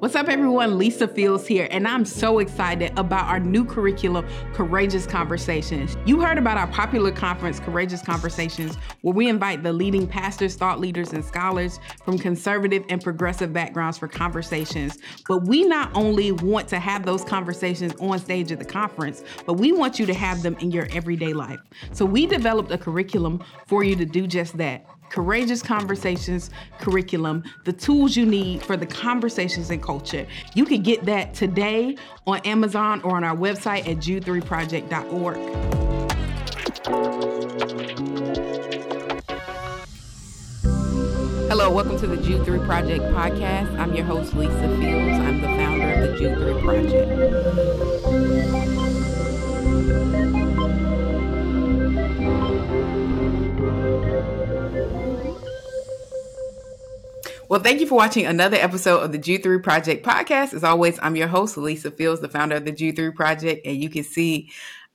What's up, everyone? Lisa Fields here, and I'm so excited about our new curriculum, Courageous Conversations. You heard about our popular conference, Courageous Conversations, where we invite the leading pastors, thought leaders, and scholars from conservative and progressive backgrounds for conversations. But we not only want to have those conversations on stage at the conference, but we want you to have them in your everyday life. So we developed a curriculum for you to do just that. Courageous Conversations curriculum, the tools you need for the conversations and culture. You can get that today on Amazon or on our website at jude3project.org. Hello, welcome to the Jude 3 Project podcast. I'm your host, Lisa Fields. I'm the founder of the Jude 3 Project. Well, thank you for watching another episode of the Jude 3 Project podcast. As always, I'm your host, Lisa Fields, the founder of the Jude 3 Project. And you can see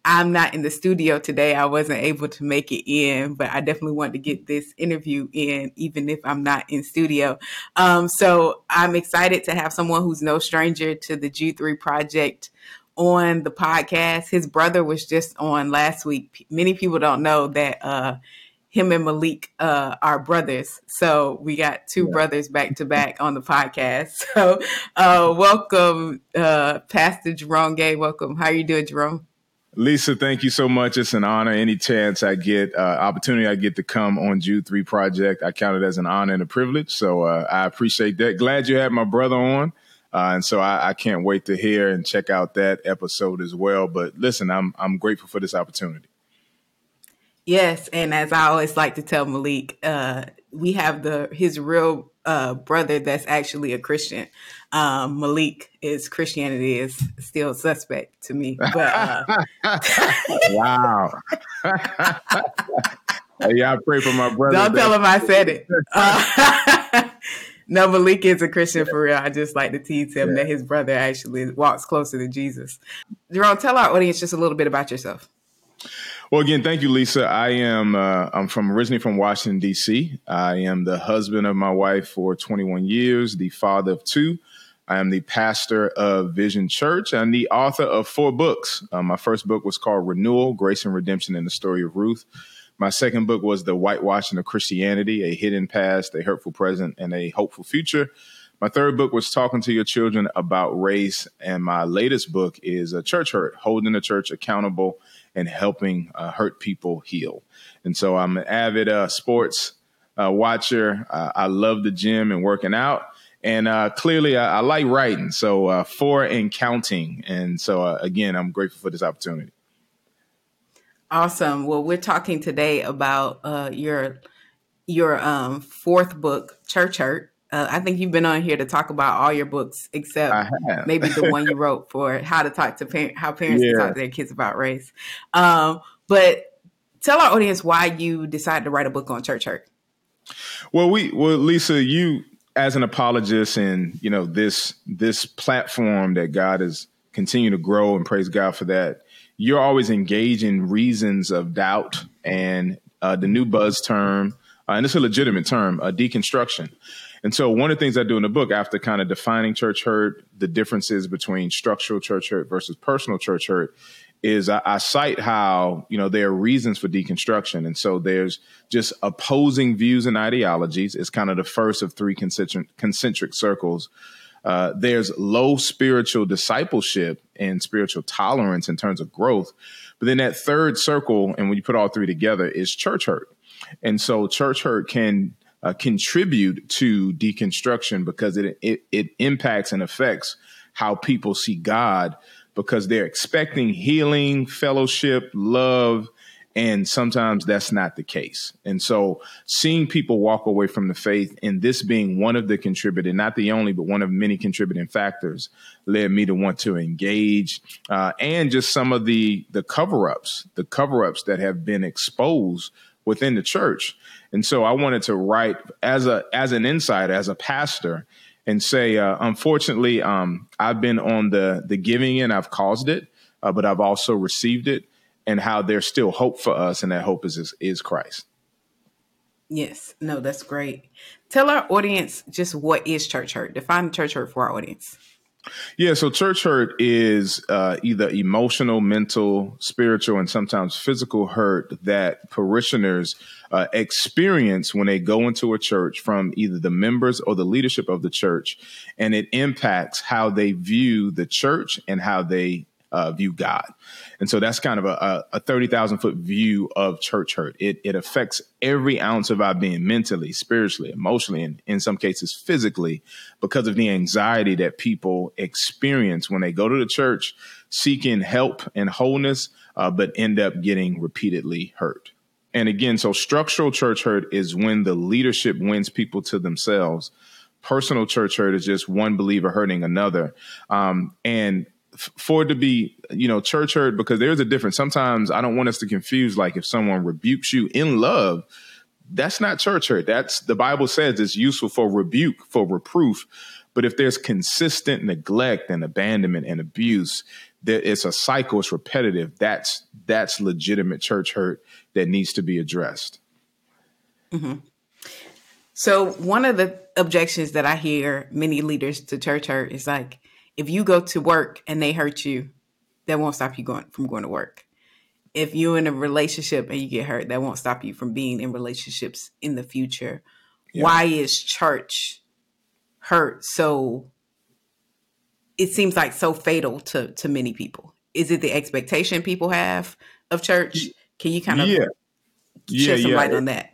I'm not in the studio today. I wasn't able to make it in, but I definitely want to get this interview in, even if I'm not in studio. Um, so I'm excited to have someone who's no stranger to the Jude 3 Project on the podcast. His brother was just on last week. Many people don't know that uh, him and Malik uh, are brothers. So we got two yeah. brothers back to back on the podcast. So uh, welcome, uh, Pastor Jerome Gay. Welcome. How are you doing, Jerome? Lisa, thank you so much. It's an honor. Any chance I get, uh, opportunity I get to come on Jude 3 Project, I count it as an honor and a privilege. So uh, I appreciate that. Glad you had my brother on. Uh, and so I, I, can't wait to hear and check out that episode as well. But listen, I'm I'm grateful for this opportunity. Yes, and as I always like to tell Malik, uh, we have the his real uh, brother that's actually a Christian. Um, Malik is Christianity is still suspect to me, but uh, wow. yeah, I pray for my brother. Don't tell him I said it. Uh, no, Malik is a Christian for real. I just like to tease him yeah. that his brother actually walks closer to Jesus. Jerome, tell our audience just a little bit about yourself. Well, again, thank you, Lisa. I am uh, I'm from originally from Washington D.C. I am the husband of my wife for 21 years, the father of two. I am the pastor of Vision Church and the author of four books. Uh, my first book was called Renewal: Grace and Redemption in the Story of Ruth. My second book was The Whitewashing of Christianity: A Hidden Past, a Hurtful Present, and a Hopeful Future. My third book was Talking to Your Children About Race, and my latest book is a Church Hurt: Holding the Church Accountable and helping uh, hurt people heal. And so I'm an avid uh, sports uh, watcher. I love the gym and working out. And uh, clearly, I, I, like writing. So uh, four and counting. And so, uh, again, I'm grateful for this opportunity. Awesome. Well, we're talking today about your your um, fourth book, Church Hurt. Uh, I think you've been on here to talk about all your books, except maybe the one you wrote for how to talk to parents, how parents yeah. talk to their kids about race. Um, but tell our audience why you decided to write a book on church hurt. Well, we well, Lisa, you as an apologist and you know this this platform that God has continued to grow and praise God for that. You're always engaging reasons of doubt and uh, the new buzz term, uh, and it's a legitimate term, uh, deconstruction. And so one of the things I do in the book after kind of defining church hurt, the differences between structural church hurt versus personal church hurt is I, I, cite how, you know, there are reasons for deconstruction. And so there's just opposing views and ideologies. It's kind of the first of three concentric, concentric circles. Uh, there's low spiritual discipleship and spiritual tolerance in terms of growth. But then that third circle, and when you put all three together, is church hurt. And so church hurt can uh, contribute to deconstruction because it, it it impacts and affects how people see God because they're expecting healing, fellowship, love, and sometimes that's not the case. And so seeing people walk away from the faith and this being one of the contributing, not the only, but one of many contributing factors led me to want to engage uh, and just some of the, the cover ups, the cover ups that have been exposed within the church. And so I wanted to write as a as an insider, as a pastor, and say, uh, unfortunately, um, I've been on the the giving end. I've caused it, uh, but I've also received it, and how there's still hope for us, and that hope is is, is Christ. Yes, no, that's great. Tell our audience just what is church hurt. Define church hurt for our audience. Yeah, so church hurt is uh, either emotional, mental, spiritual, and sometimes physical hurt that parishioners uh, experience when they go into a church from either the members or the leadership of the church, and it impacts how they view the church and how they uh, view God. And so that's kind of a, a 30,000 foot view of church hurt. It, it affects every ounce of our being mentally, spiritually, emotionally, and in some cases physically because of the anxiety that people experience when they go to the church seeking help and wholeness, uh, but end up getting repeatedly hurt. And again, so structural church hurt is when the leadership wins people to themselves personal church hurt is just one believer hurting another. Um, and for it to be, you know, church hurt, because there's a difference. Sometimes I don't want us to confuse, like if someone rebukes you in love, that's not church hurt. That's the Bible says it's useful for rebuke, for reproof. But if there's consistent neglect and abandonment and abuse, that it's a cycle, it's repetitive. That's that's legitimate church hurt that needs to be addressed. Mm-hmm. So one of the objections that I hear many leaders to church hurt is like, if you go to work and they hurt you, that won't stop you going from going to work. If you're in a relationship and you get hurt, that won't stop you from being in relationships in the future. Yeah. Why is church hurt so it seems like so fatal to to many people? Is it the expectation people have of church? Can you kind of yeah. shed yeah, some yeah. light on that?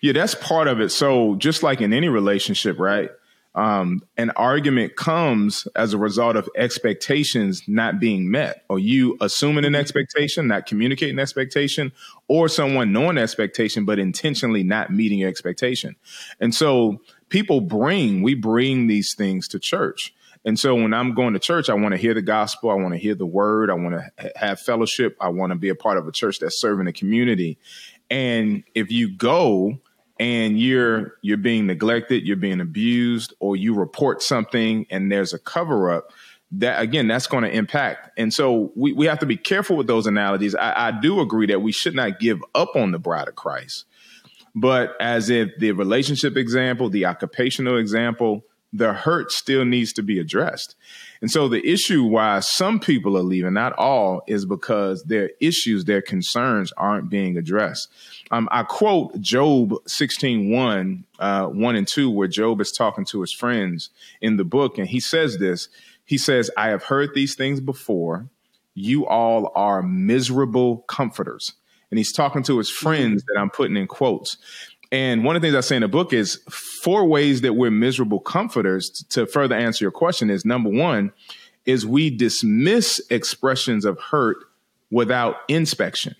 Yeah, that's part of it. So just like in any relationship, right? Um, an argument comes as a result of expectations not being met, or you assuming an expectation, not communicating expectation, or someone knowing expectation but intentionally not meeting your expectation. And so people bring, we bring these things to church. And so when I'm going to church, I want to hear the gospel. I want to hear the word. I want to have fellowship. I want to be a part of a church that's serving the community. And if you go and you're you're being neglected, you're being abused, or you report something and there's a cover up, that again, that's going to impact. And so we, we have to be careful with those analogies. I, I do agree that we should not give up on the bride of Christ. But as if the relationship example, the occupational example, the hurt still needs to be addressed. And so the issue why some people are leaving, not all, is because their issues, their concerns aren't being addressed. Um, I quote Job 16, 1, uh, 1 and 2, where Job is talking to his friends in the book. And he says this He says, I have heard these things before. You all are miserable comforters. And he's talking to his friends that I'm putting in quotes. And one of the things I say in the book is four ways that we're miserable comforters to further answer your question is number one, is we dismiss expressions of hurt without inspection.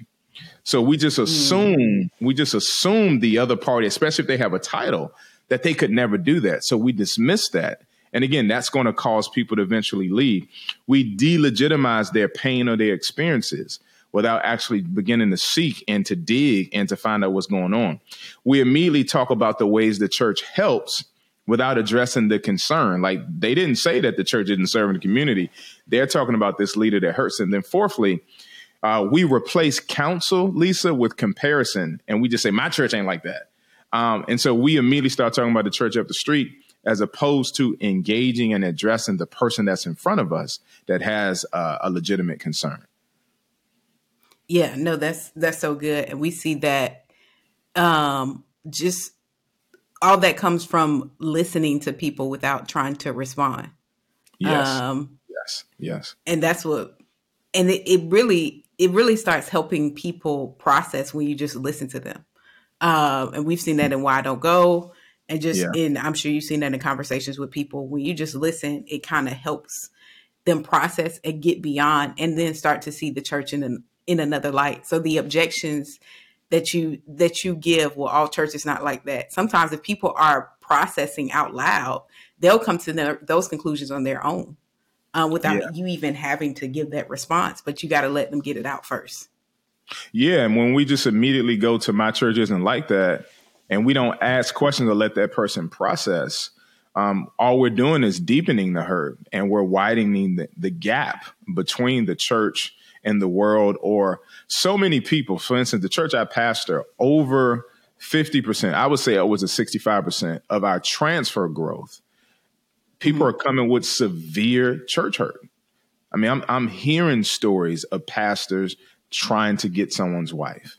So we just hmm. assume, mm. we just assume the other party, especially if they have a title, that they could never do that. So we dismiss that. And again, that's going to cause people to eventually leave. We delegitimize their pain or their experiences without actually beginning to seek and to dig and to find out what's going on. We immediately talk about the ways the church helps without addressing the concern. Like they didn't say that the church isn't serving the community. They're talking about this leader that hurts. And then fourthly, uh, we replace counsel, Lisa, with comparison. And we just say, my church ain't like that. Um, and so we immediately start talking about the church up the street as opposed to engaging and addressing the person that's in front of us that has uh, a legitimate concern. Yeah, no, that's that's so good, and we see that um, just all that comes from listening to people without trying to respond. Yes, um, yes, yes, and that's what, and it, it really it really starts helping people process when you just listen to them. Um, and we've seen that in Why I Don't Go, and just yeah. in I'm sure you've seen that in conversations with people. When you just listen, it kind of helps them process and get beyond, and then start to see the church in an in another light. So the objections that you that you give, well, all church is not like that. Sometimes if people are processing out loud, they'll come to their, those conclusions on their own uh, without yeah. you even having to give that response. But you got to let them get it out first. Yeah, and when we just immediately go to my church isn't like that, and we don't ask questions or let that person process, um, all we're doing is deepening the hurt, and we're widening the, the gap between the church in the world or so many people. For instance, the church I pastor, over 50%, I would say it was a 65% of our transfer growth. People mm-hmm. are coming with severe church hurt. I mean, I'm I'm hearing stories of pastors trying to get someone's wife.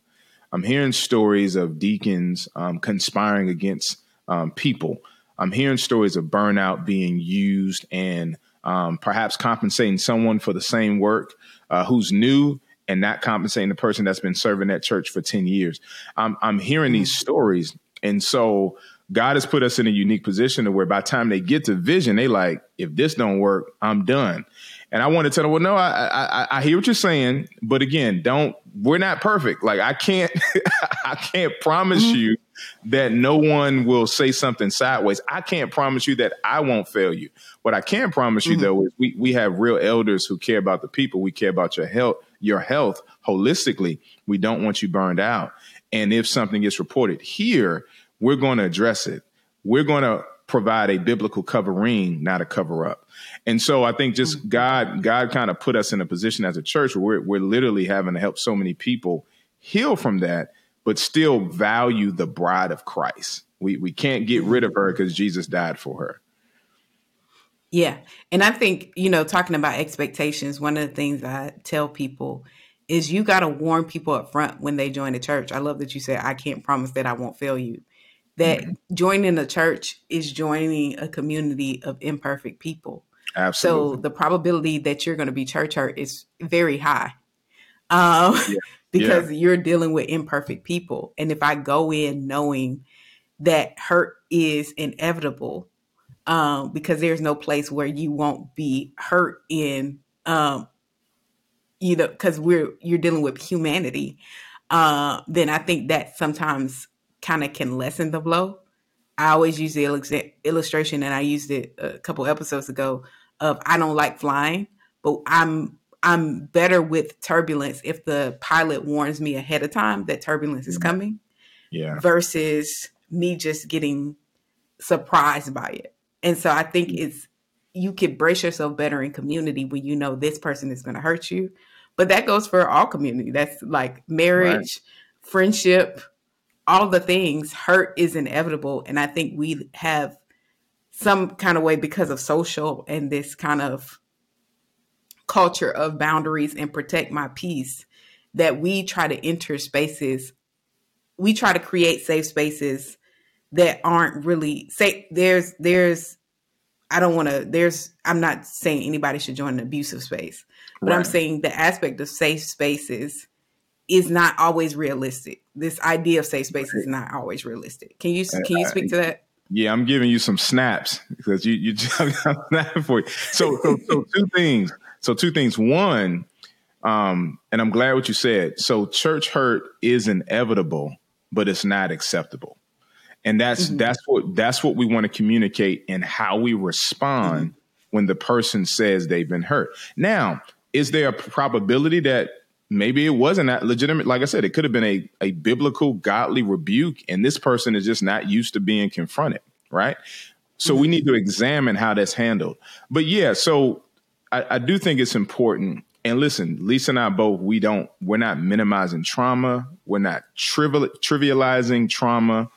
I'm hearing stories of deacons um, conspiring against um, people. I'm hearing stories of burnout being used and um, perhaps compensating someone for the same work uh, who's new and not compensating the person that's been serving that church for 10 years. I'm, I'm hearing these mm-hmm. stories. And so God has put us in a unique position to where by the time they get to vision, they like, if this don't work, I'm done. And I want to tell them, well, no, I, I, I hear what you're saying, but again, don't. We're not perfect. Like I can't, I can't promise mm-hmm. you that no one will say something sideways. I can't promise you that I won't fail you. What I can promise you mm-hmm. though is we we have real elders who care about the people. We care about your health, your health holistically. We don't want you burned out. And if something gets reported here, we're going to address it. We're going to provide a biblical covering, not a cover up. And so I think just mm-hmm. God, God kind of put us in a position as a church where we're, we're literally having to help so many people heal from that, but still value the bride of Christ. We we can't get rid of her because Jesus died for her. Yeah. And I think, you know, talking about expectations, one of the things I tell people is you got to warn people up front when they join the church. I love that you said, I can't promise that I won't fail you that mm-hmm. joining a church is joining a community of imperfect people. Absolutely. So the probability that you're going to be church hurt is very high. Um, yeah. because yeah. you're dealing with imperfect people. And if I go in knowing that hurt is inevitable, um, because there's no place where you won't be hurt in, um, you know, because we're you're dealing with humanity. Uh, then I think that sometimes kind of can lessen the blow. I always use the illustration, and I used it a couple episodes ago of I don't like flying, but I'm I'm better with turbulence if the pilot warns me ahead of time that turbulence is mm-hmm. coming. Yeah. Versus me just getting surprised by it. And so I think mm-hmm. it's you can brace yourself better in community when you know this person is going to hurt you. But that goes for all community. That's like marriage, right. friendship, all the things, hurt is inevitable. And I think we have some kind of way because of social and this kind of culture of boundaries and protect my peace that we try to enter spaces we try to create safe spaces that aren't really say there's there's I don't want to there's I'm not saying anybody should join an abusive space but right. I'm saying the aspect of safe spaces is not always realistic. This idea of safe space is not always realistic. Can you can you speak to that? Yeah, I'm giving you some snaps because you you that for you. So, so so two things. So two things. One, um, and I'm glad what you said. So church hurt is inevitable, but it's not acceptable. And that's mm-hmm. that's what that's what we want to communicate and how we respond mm-hmm. when the person says they've been hurt. Now, is there a probability that maybe it wasn't that legitimate. Like I said, it could have been a, a biblical, godly rebuke, and this person is just not used to being confronted, right? So we need to examine how that's handled. But yeah, so I, I do think it's important. And listen, Lisa and I both, we don't, we're not minimizing trauma. We're not trivial, trivializing trauma.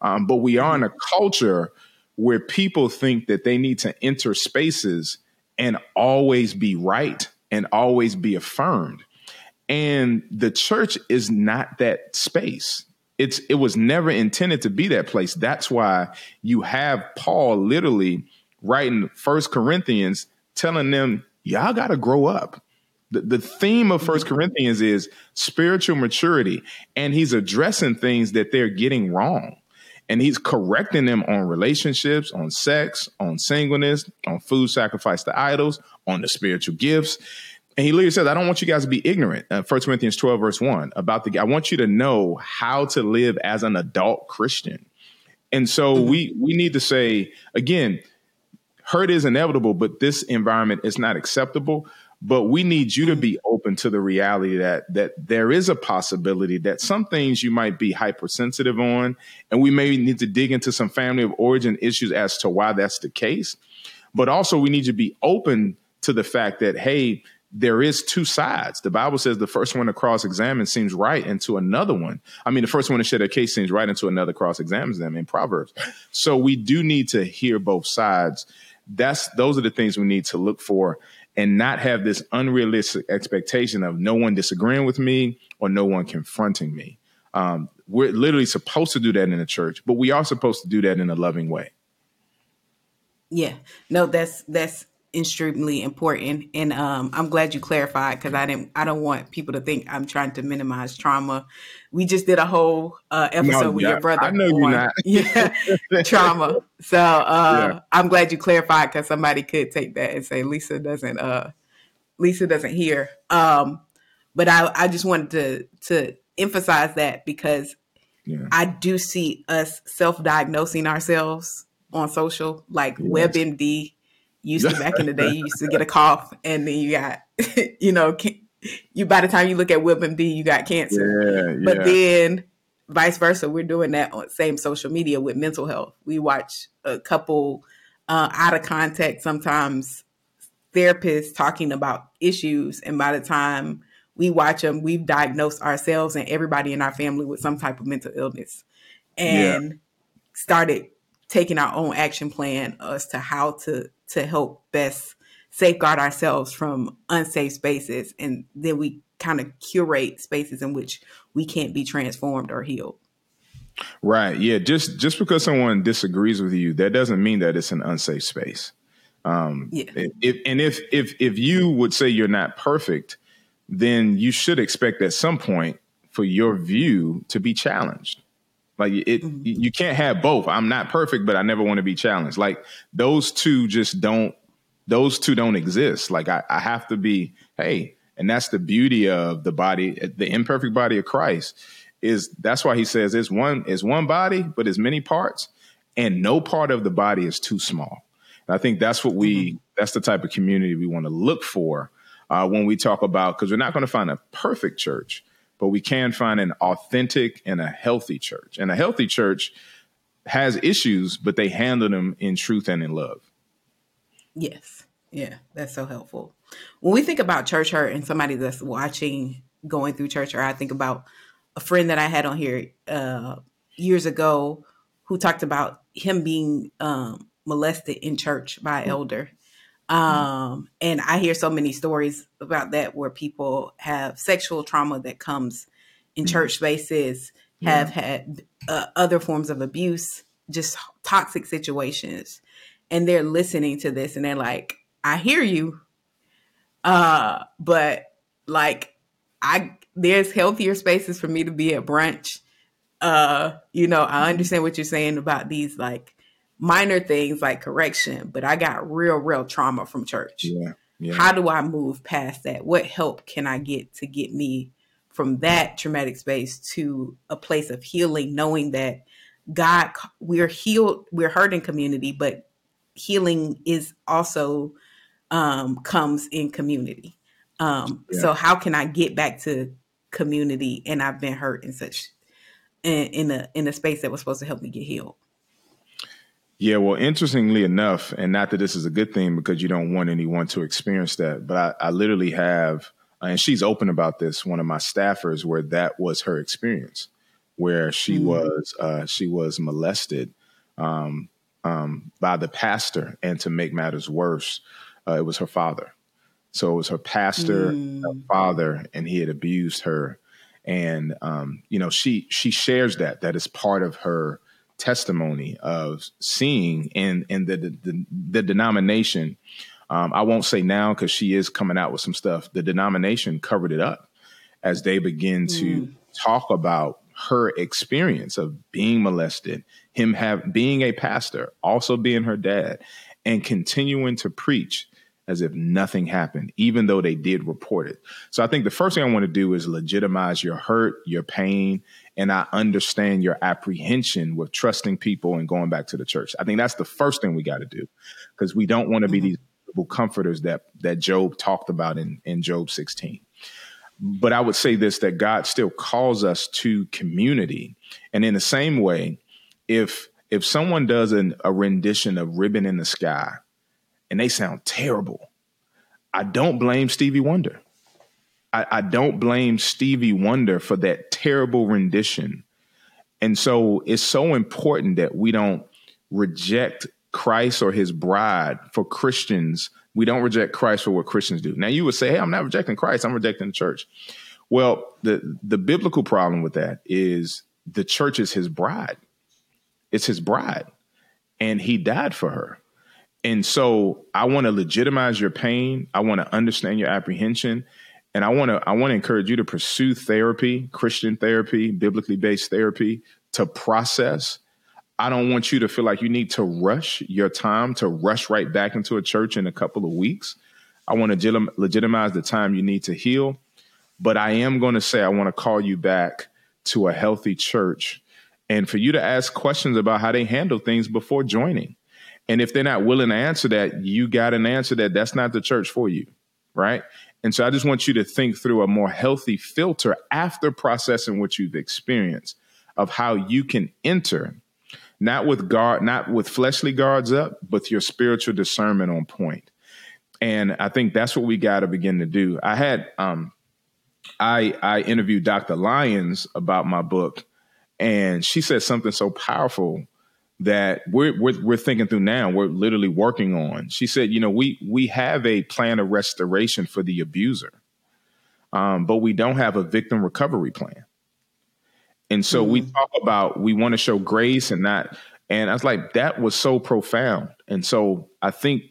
Um, but we are in a culture where people think that they need to enter spaces and always be right and always be affirmed. And the church is not that space. It's it was never intended to be that place. That's why you have Paul literally writing First Corinthians telling them, y'all got to grow up. The, the theme of First Corinthians is spiritual maturity, and he's addressing things that they're getting wrong. And he's correcting them on relationships, on sex, on singleness, on food sacrifice to idols, on the spiritual gifts. And he literally says, I don't want you guys to be ignorant. Uh, 1 Corinthians 12, verse 1, about the, I want you to know how to live as an adult Christian. And so mm-hmm. we, we need to say, again, hurt is inevitable, but this environment is not acceptable. But we need you to be open to the reality that that there is a possibility that some things you might be hypersensitive on, and we may need to dig into some family of origin issues as to why that's the case. But also, we need to be open to the fact that hey, there is two sides. The Bible says the first one to cross examine seems right into another one. I mean, the first one to shed a case seems right into another cross examines them in Proverbs. So we do need to hear both sides. That's those are the things we need to look for and not have this unrealistic expectation of no one disagreeing with me or no one confronting me. Um, we're literally supposed to do that in the church, but we are supposed to do that in a loving way. Yeah, no, that's that's extremely important and um, i'm glad you clarified because i didn't i don't want people to think i'm trying to minimize trauma we just did a whole uh, episode no, with your brother i know on, you're not yeah trauma so uh, yeah. i'm glad you clarified because somebody could take that and say lisa doesn't uh, lisa doesn't hear um, but i i just wanted to to emphasize that because yeah. i do see us self-diagnosing ourselves on social like yes. webmd used to back in the day you used to get a cough and then you got you know you by the time you look at WebMD you got cancer. Yeah, but then vice versa we're doing that on same social media with mental health. We watch a couple uh, out of context sometimes therapists talking about issues and by the time we watch them we've diagnosed ourselves and everybody in our family with some type of mental illness. And yeah. started taking our own action plan as to how to to help best safeguard ourselves from unsafe spaces and then we kind of curate spaces in which we can't be transformed or healed. Right yeah just just because someone disagrees with you that doesn't mean that it's an unsafe space. Um yeah. if, and if if if you would say you're not perfect then you should expect at some point for your view to be challenged like it, mm-hmm. you can't have both. I'm not perfect, but I never want to be challenged. Like those two just don't. Those two don't exist. Like I, I have to be. Hey, and that's the beauty of the body, the imperfect body of Christ. Is that's why he says it's one is one body, but it's many parts, and no part of the body is too small. And I think that's what we. Mm-hmm. That's the type of community we want to look for uh, when we talk about because we're not going to find a perfect church but we can find an authentic and a healthy church. And a healthy church has issues, but they handle them in truth and in love. Yes. Yeah, that's so helpful. When we think about church hurt and somebody that's watching going through church hurt, I think about a friend that I had on here uh, years ago who talked about him being um, molested in church by an elder um, and I hear so many stories about that where people have sexual trauma that comes in mm-hmm. church spaces, have had uh, other forms of abuse, just toxic situations. And they're listening to this and they're like, I hear you. Uh, but like, I, there's healthier spaces for me to be at brunch. Uh, you know, I mm-hmm. understand what you're saying about these like minor things like correction, but I got real, real trauma from church. Yeah, yeah. How do I move past that? What help can I get to get me from that traumatic space to a place of healing, knowing that God, we're healed, we're hurt in community, but healing is also um, comes in community. Um, yeah. So how can I get back to community? And I've been hurt in such in, in a in a space that was supposed to help me get healed. Yeah, well, interestingly enough, and not that this is a good thing because you don't want anyone to experience that, but I, I literally have, and she's open about this. One of my staffers, where that was her experience, where she mm-hmm. was uh, she was molested um, um, by the pastor, and to make matters worse, uh, it was her father. So it was her pastor, mm. her father, and he had abused her, and um, you know she she shares that that is part of her testimony of seeing in in the the, the denomination. Um, I won't say now because she is coming out with some stuff. The denomination covered it up as they begin to mm. talk about her experience of being molested, him have being a pastor, also being her dad, and continuing to preach as if nothing happened, even though they did report it. So I think the first thing I want to do is legitimize your hurt, your pain, and I understand your apprehension with trusting people and going back to the church. I think that's the first thing we got to do because we don't want to be mm-hmm. these comforters that that Job talked about in in Job 16. But I would say this that God still calls us to community. And in the same way, if if someone does an, a rendition of Ribbon in the Sky and they sound terrible, I don't blame Stevie Wonder. I, I don't blame Stevie Wonder for that terrible rendition. And so it's so important that we don't reject Christ or his bride for Christians. We don't reject Christ for what Christians do. Now you would say, Hey, I'm not rejecting Christ, I'm rejecting the church. Well, the the biblical problem with that is the church is his bride. It's his bride. And he died for her. And so I want to legitimize your pain. I want to understand your apprehension. And I want to I want to encourage you to pursue therapy, Christian therapy, biblically based therapy to process. I don't want you to feel like you need to rush your time to rush right back into a church in a couple of weeks. I want to legitimize the time you need to heal. But I am going to say I want to call you back to a healthy church and for you to ask questions about how they handle things before joining. And if they're not willing to answer that, you got an answer that that's not the church for you, right? And so I just want you to think through a more healthy filter after processing what you've experienced of how you can enter, not with guard, not with fleshly guards up, but your spiritual discernment on point. And I think that's what we got to begin to do. I had um, I I interviewed Dr. Lyons about my book, and she said something so powerful that we're, we're, we're thinking through now. We're literally working on. She said, you know, we we have a plan of restoration for the abuser, um, but we don't have a victim recovery plan. And so mm-hmm. we talk about we want to show grace and not. And I was like, that was so profound. And so I think,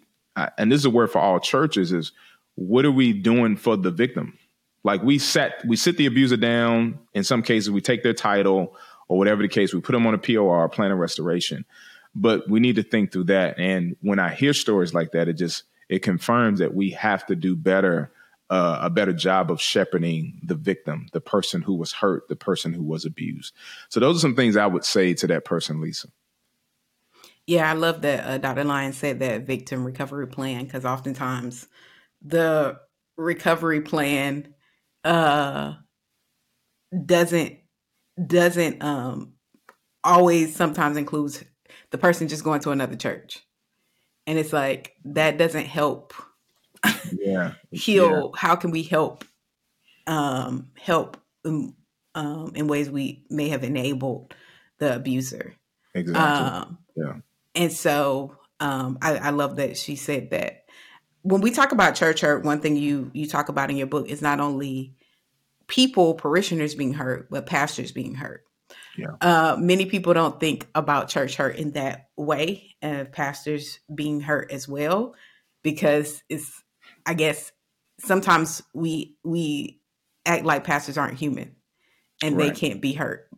and this is a word for all churches: is what are we doing for the victim? Like we set we sit the abuser down. In some cases, we take their title or whatever the case, we put them on a POR, plan of restoration. But we need to think through that. And when I hear stories like that, it just it confirms that we have to do better, uh, a better job of shepherding the victim, the person who was hurt, the person who was abused. So those are some things I would say to that person, Lisa. Yeah, I love that uh, Dr. Lyon said that victim recovery plan because oftentimes the recovery plan uh, doesn't doesn't um always sometimes includes the person just going to another church. And it's like that doesn't help yeah heal yeah. how can we help um help um, um, in ways we may have enabled the abuser exactly um, yeah and so um I, I love that she said that when we talk about church hurt one thing you you talk about in your book is not only people, parishioners being hurt, but pastors being hurt. Yeah. Uh, many people don't think about church hurt in that way, and pastors being hurt as well, because it's, I guess, sometimes we we act like pastors aren't human, and right. they can't be hurt.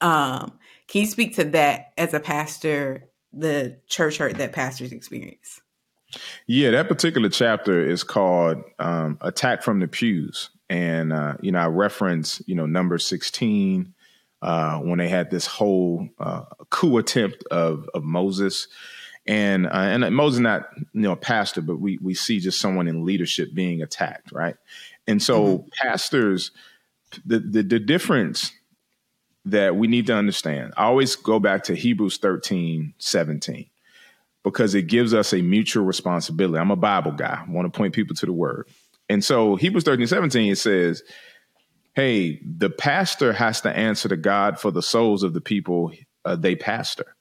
Um, can you speak to that as a pastor, the church hurt that pastors experience? Yeah, that particular chapter is called um, "Attack from the Pews." And uh, you know I reference you know number sixteen uh, when they had this whole uh, coup attempt of of Moses, and uh, and Moses not you know a pastor, but we we see just someone in leadership being attacked, right? And so mm-hmm. pastors, the, the the difference that we need to understand. I always go back to Hebrews 13, 17 because it gives us a mutual responsibility. I'm a Bible guy. I want to point people to the word. And so Hebrews 13, 17, it says, hey, the pastor has to answer to God for the souls of the people uh, they pastor.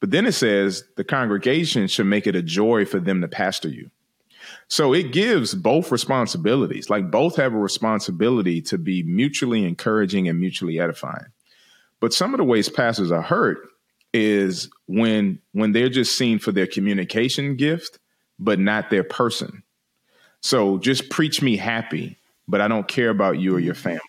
But then it says the congregation should make it a joy for them to pastor you. So it gives both responsibilities, like both have a responsibility to be mutually encouraging and mutually edifying. But some of the ways pastors are hurt is when when they're just seen for their communication gift, but not their person. So just preach me happy, but I don't care about you or your family.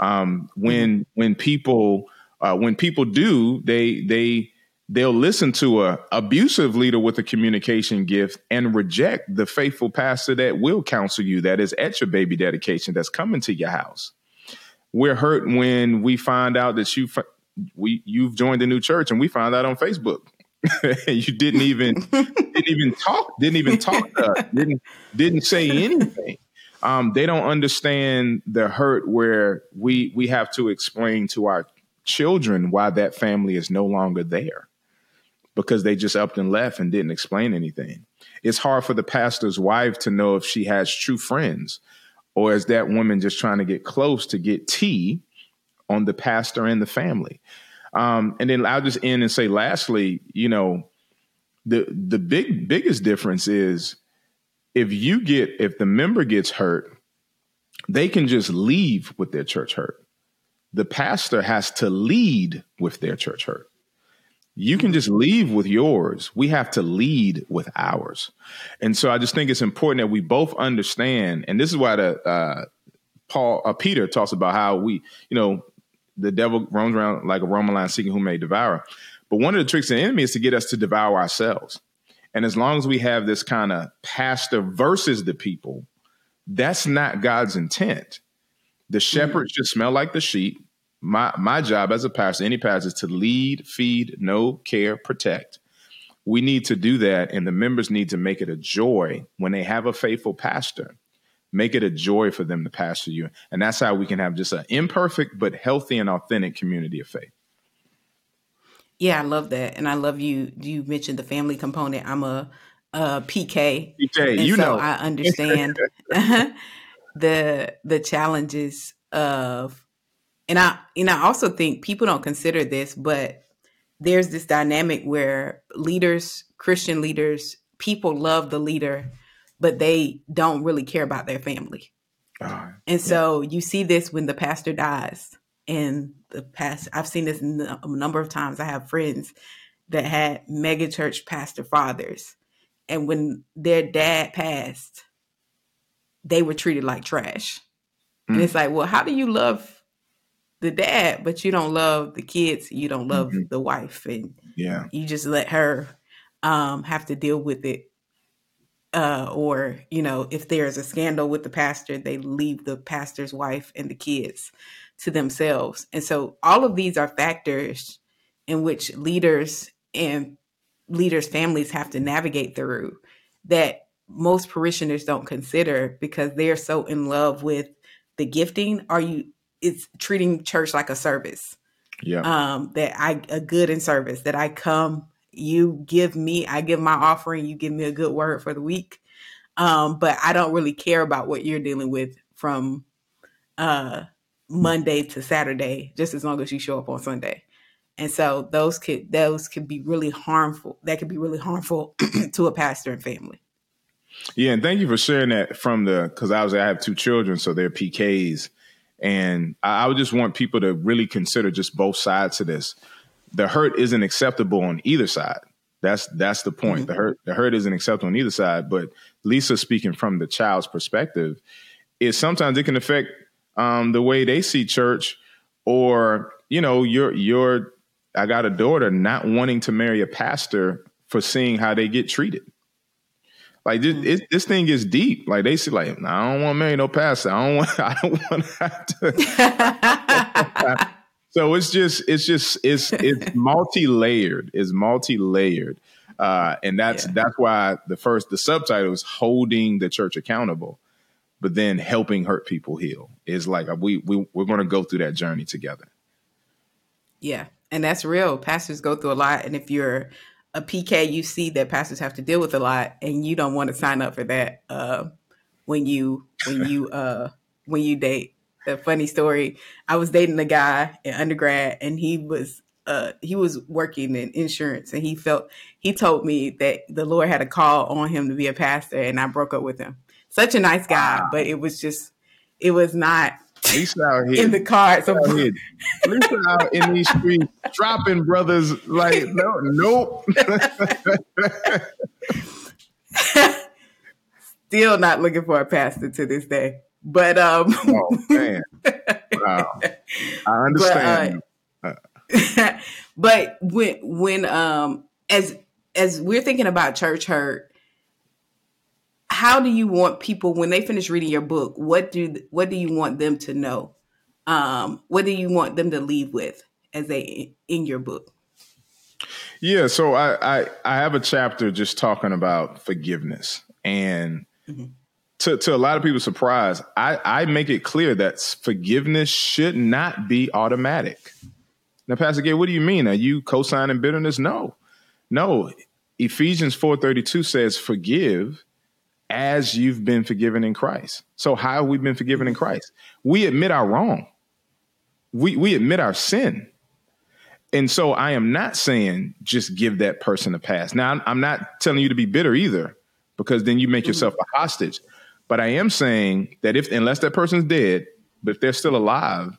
Um, when when people uh, when people do, they they they'll listen to a abusive leader with a communication gift and reject the faithful pastor that will counsel you that is at your baby dedication that's coming to your house. We're hurt when we find out that you we you've joined a new church and we find out on Facebook you didn't even didn't even talk didn't even talk to us, didn't didn't say anything um, they don't understand the hurt where we we have to explain to our children why that family is no longer there because they just upped and left and didn't explain anything It's hard for the pastor's wife to know if she has true friends or is that woman just trying to get close to get tea on the pastor and the family. Um, and then I'll just end and say, lastly, you know, the the big biggest difference is if you get if the member gets hurt, they can just leave with their church hurt. The pastor has to lead with their church hurt. You can just leave with yours. We have to lead with ours. And so I just think it's important that we both understand. And this is why the uh, Paul uh, Peter talks about how we, you know, the devil roams around like a Roman lion seeking whom may devour. But one of the tricks of the enemy is to get us to devour ourselves. And as long as we have this kind of pastor versus the people, that's not God's intent. The shepherd mm-hmm. should smell like the sheep my my job as a pastor, any pastor, is to lead, feed, know, care, protect. We need to do that, and the members need to make it a joy when they have a faithful pastor. Make it a joy for them to pastor you, and that's how we can have just an imperfect but healthy and authentic community of faith. Yeah, I love that, and I love you. You mentioned the family component. I'm a, a PK, PK, you so know, I understand the the challenges of and I and I also think people don't consider this, but there's this dynamic where leaders, Christian leaders, people love the leader, but they don't really care about their family. Uh, and so you see this when the pastor dies. And the past, I've seen this a number of times. I have friends that had megachurch pastor fathers, and when their dad passed, they were treated like trash. Mm. And it's like, well, how do you love the dad, but you don't love the kids, you don't love mm-hmm. the wife, and yeah, you just let her um, have to deal with it. Uh, or you know, if there's a scandal with the pastor, they leave the pastor's wife and the kids to themselves. And so, all of these are factors in which leaders and leaders' families have to navigate through that most parishioners don't consider because they're so in love with the gifting. Are you it's treating church like a service. Yeah. Um, that I a good in service that I come, you give me, I give my offering, you give me a good word for the week. Um, but I don't really care about what you're dealing with from uh Monday to Saturday, just as long as you show up on Sunday. And so those could those could be really harmful. That could be really harmful to a pastor and family. Yeah, and thank you for sharing that from the because I was I have two children, so they're PKs. And I, would just want people to really consider just both sides to this. The hurt isn't acceptable on either side. That's that's the point. Mm-hmm. The hurt the hurt isn't acceptable on either side. But Lisa speaking from the child's perspective, is sometimes it can affect um, the way they see church, or you know, your your I got a daughter not wanting to marry a pastor for seeing how they get treated. Like this, mm-hmm. it, this thing is deep. Like they see, like nah, I don't want to marry no pastor. I don't want. I don't want to have to. so it's just, it's just, it's it's multi layered. It's multi layered, uh, and that's yeah. that's why the first the subtitle is holding the church accountable, but then helping hurt people heal is like we we we're going to go through that journey together. Yeah, and that's real. Pastors go through a lot, and if you're a PK you see that pastors have to deal with a lot, and you don't want to sign up for that uh, when you when you uh, when you date. A funny story: I was dating a guy in undergrad, and he was uh, he was working in insurance, and he felt he told me that the Lord had a call on him to be a pastor, and I broke up with him. Such a nice guy, wow. but it was just it was not Lisa out here in the car. So Lisa out in these streets dropping brothers like no, nope. Still not looking for a pastor to this day. But um Oh man. Wow. I understand. But, uh, but when when um as as we're thinking about church hurt, how do you want people when they finish reading your book what do what do you want them to know um what do you want them to leave with as they in your book yeah so i i, I have a chapter just talking about forgiveness and mm-hmm. To, to a lot of people's surprise i i make it clear that forgiveness should not be automatic now pastor gay what do you mean are you co-signing bitterness no no Ephesians 4:32 says, "Forgive as you've been forgiven in Christ." So how have we been forgiven in Christ? We admit our wrong. We we admit our sin. And so I am not saying just give that person a pass. Now I'm, I'm not telling you to be bitter either, because then you make mm-hmm. yourself a hostage. But I am saying that if unless that person's dead, but if they're still alive,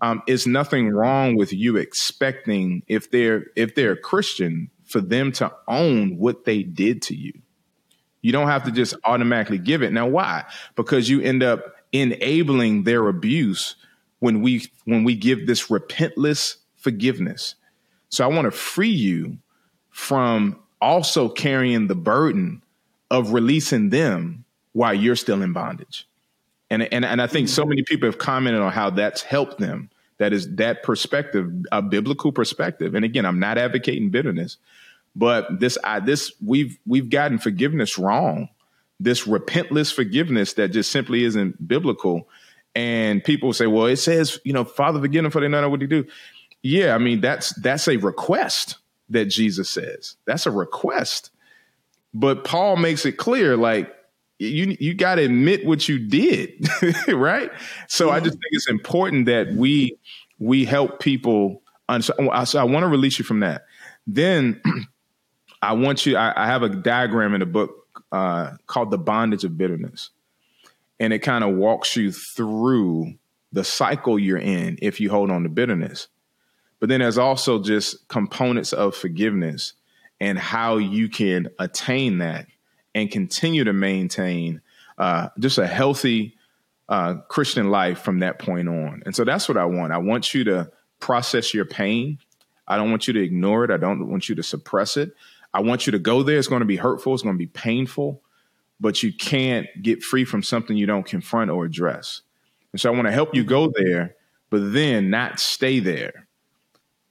um, it's nothing wrong with you expecting if they're if they're a Christian for them to own what they did to you. You don't have to just automatically give it. Now, why? Because you end up enabling their abuse when we when we give this repentless forgiveness. So I want to free you from also carrying the burden of releasing them while you're still in bondage. And and and I think so many people have commented on how that's helped them. That is that perspective, a biblical perspective. And again, I'm not advocating bitterness, but this I, this we've we've gotten forgiveness wrong. This repentless forgiveness that just simply isn't biblical. And people say, well, it says, you know, Father, forgive them for they know not what they do. Yeah, I mean, that's that's a request that Jesus says. That's a request. But Paul makes it clear, like, you you got to admit what you did, right? So I just think it's important that we we help people. So I want to release you from that. Then I want you. I, I have a diagram in the book uh, called "The Bondage of Bitterness," and it kind of walks you through the cycle you're in if you hold on to bitterness. But then there's also just components of forgiveness and how you can attain that and continue to maintain uh, just a healthy uh, Christian life from that point on. And so that's what I want. I want you to process your pain. I don't want you to ignore it. I don't want you to suppress it. I want you to go there. It's going to be hurtful. It's going to be painful, but you can't get free from something you don't confront or address. And so I want to help you go there, but then not stay there.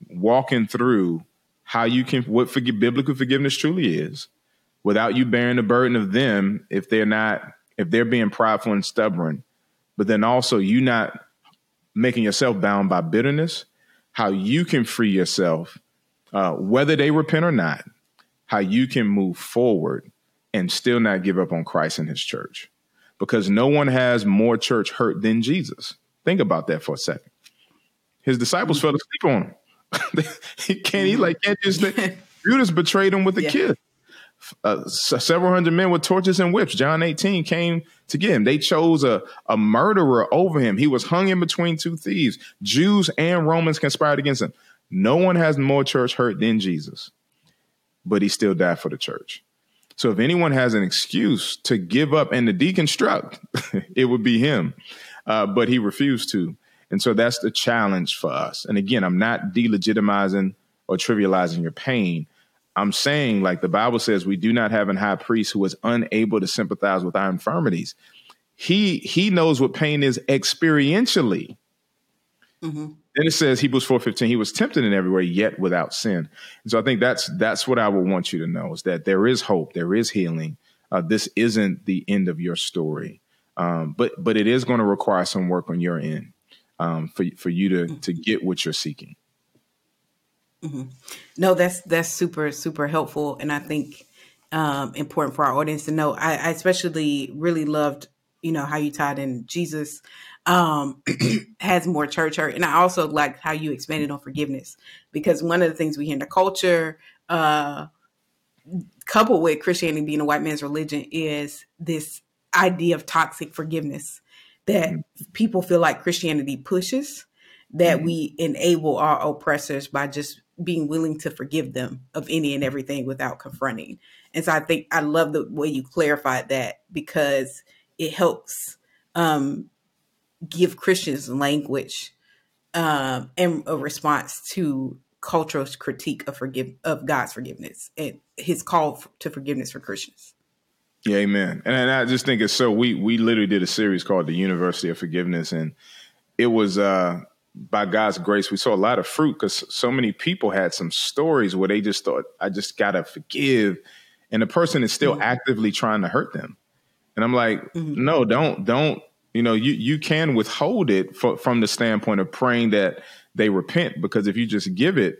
Walking through how you can, what forgive, biblical forgiveness truly is, without you bearing the burden of them if they're not if they're being prideful and stubborn. But then also you not making yourself bound by bitterness how you can free yourself uh, whether they repent or not how you can move forward and still not give up on christ and his church. Because no one has more church hurt than jesus. Think about that for a second. His disciples fell asleep on him. He can't he like can't just judas betrayed him with a yeah. kiss uh, several hundred men with torches and whips. John 18 came to get him. They chose a, a murderer over him. He was hung in between two thieves. Jews and Romans conspired against him. No one has more church hurt than Jesus, but he still died for the church. So if anyone has an excuse to give up and to deconstruct, it would be him. Uh, but he refused to. And so that's the challenge for us. And again, I'm not delegitimizing or trivializing your pain. I'm saying, like the Bible says, we do not have an high priest who is unable to sympathize with our infirmities. He he knows what pain is experientially. Mm-hmm. Then it says Hebrews 4:15, he was tempted in every way, yet without sin. And so I think that's that's what I would want you to know is that there is hope, there is healing. Uh, this isn't the end of your story, um, but but it is going to require some work on your end um, for for you to mm-hmm. to get what you're seeking. Mm-hmm. No, that's that's super super helpful, and I think um, important for our audience to know. I, I especially really loved, you know, how you tied in Jesus um, has more church hurt, and I also like how you expanded on forgiveness because one of the things we hear in the culture, uh, coupled with Christianity being a white man's religion, is this idea of toxic forgiveness that mm-hmm. people feel like Christianity pushes that mm-hmm. we enable our oppressors by just being willing to forgive them of any and everything without confronting. And so I think I love the way you clarified that because it helps um, give Christians language um, and a response to cultural critique of forgive of God's forgiveness and His call to forgiveness for Christians. Yeah, amen. And I just think it's so. We we literally did a series called the University of Forgiveness, and it was uh by God's grace, we saw a lot of fruit because so many people had some stories where they just thought, I just got to forgive. And the person is still mm-hmm. actively trying to hurt them. And I'm like, mm-hmm. no, don't, don't, you know, you, you can withhold it for, from the standpoint of praying that they repent because if you just give it,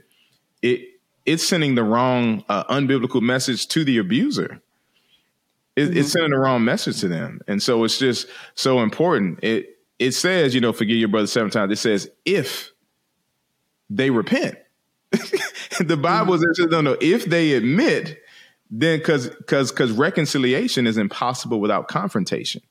it, it's sending the wrong uh, unbiblical message to the abuser. It, mm-hmm. It's sending the wrong message to them, and so it's just so important. It it says, you know, forgive your brother seven times. It says if they repent. the Bible mm-hmm. says, no, no. If they admit, then because because because reconciliation is impossible without confrontation.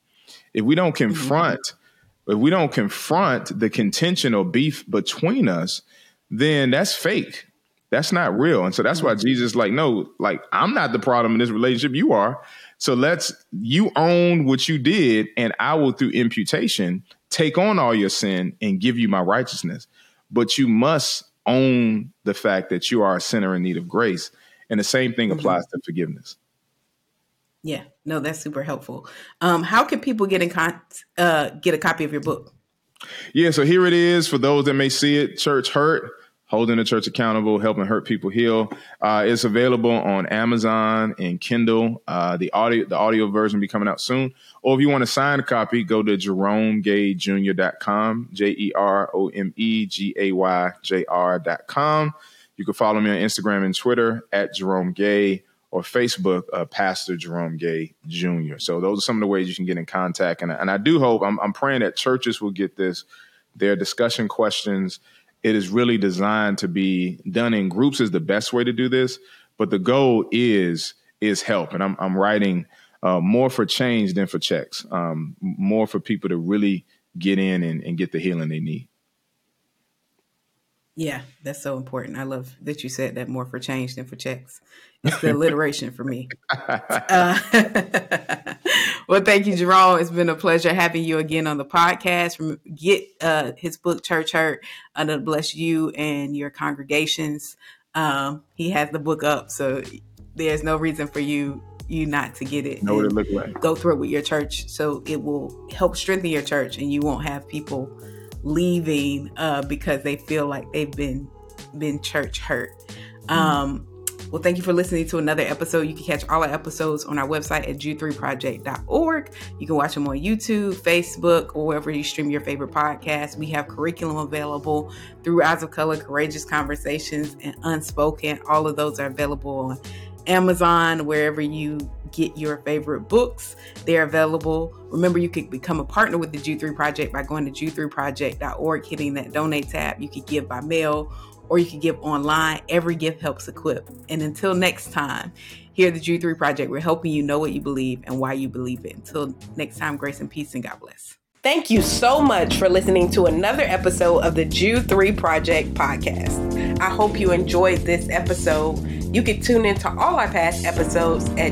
If we don't mm-hmm. confront, mm-hmm. if we don't confront the contention or beef between us, then that's fake. That's not real. And so that's why mm-hmm. Jesus like, no, like I'm not the problem in this relationship. You are. So let's you own what you did, and I will through imputation take on all your sin and give you my righteousness. But you must own the fact that you are a sinner in need of grace. And the same thing mm-hmm. applies to forgiveness. Yeah, no, that's super helpful. Um, how can people get in con- uh, get a copy of your book? Yeah, so here it is for those that may see it. Church Hurt holding the church accountable, helping hurt people heal. Uh, it's available on Amazon and Kindle. Uh, the audio the audio version will be coming out soon. Or if you want to sign a copy, go to jeromegayjr.com, J E R O M E G A Y J R.com. You can follow me on Instagram and Twitter at Jerome Gay or Facebook, uh, Pastor Jerome Gay Jr. So those are some of the ways you can get in contact. And, and I do hope, I'm, I'm praying that churches will get this, their discussion questions it is really designed to be done in groups is the best way to do this but the goal is is help and i'm, I'm writing uh, more for change than for checks um, more for people to really get in and, and get the healing they need yeah, that's so important. I love that you said that more for change than for checks. It's the alliteration for me. Uh, well, thank you, Jerome. It's been a pleasure having you again on the podcast. From Get uh, his book, Church Hurt, under bless you and your congregations. Um, he has the book up, so there's no reason for you you not to get it. Know what it look like. Go through it with your church, so it will help strengthen your church, and you won't have people leaving uh, because they feel like they've been been church hurt. Mm-hmm. Um, well, thank you for listening to another episode. You can catch all our episodes on our website at jude3project.org. You can watch them on YouTube, Facebook, or wherever you stream your favorite podcast. We have curriculum available through Eyes of Color, Courageous Conversations, and Unspoken. All of those are available on Amazon, wherever you get your favorite books. They're available. Remember, you can become a partner with the Jude 3 Project by going to jude3project.org, hitting that donate tab. You can give by mail or you can give online. Every gift helps equip. And until next time, here at the Jude 3 Project, we're helping you know what you believe and why you believe it. Until next time, grace and peace and God bless. Thank you so much for listening to another episode of the Jude 3 Project podcast. I hope you enjoyed this episode. You can tune into all our past episodes at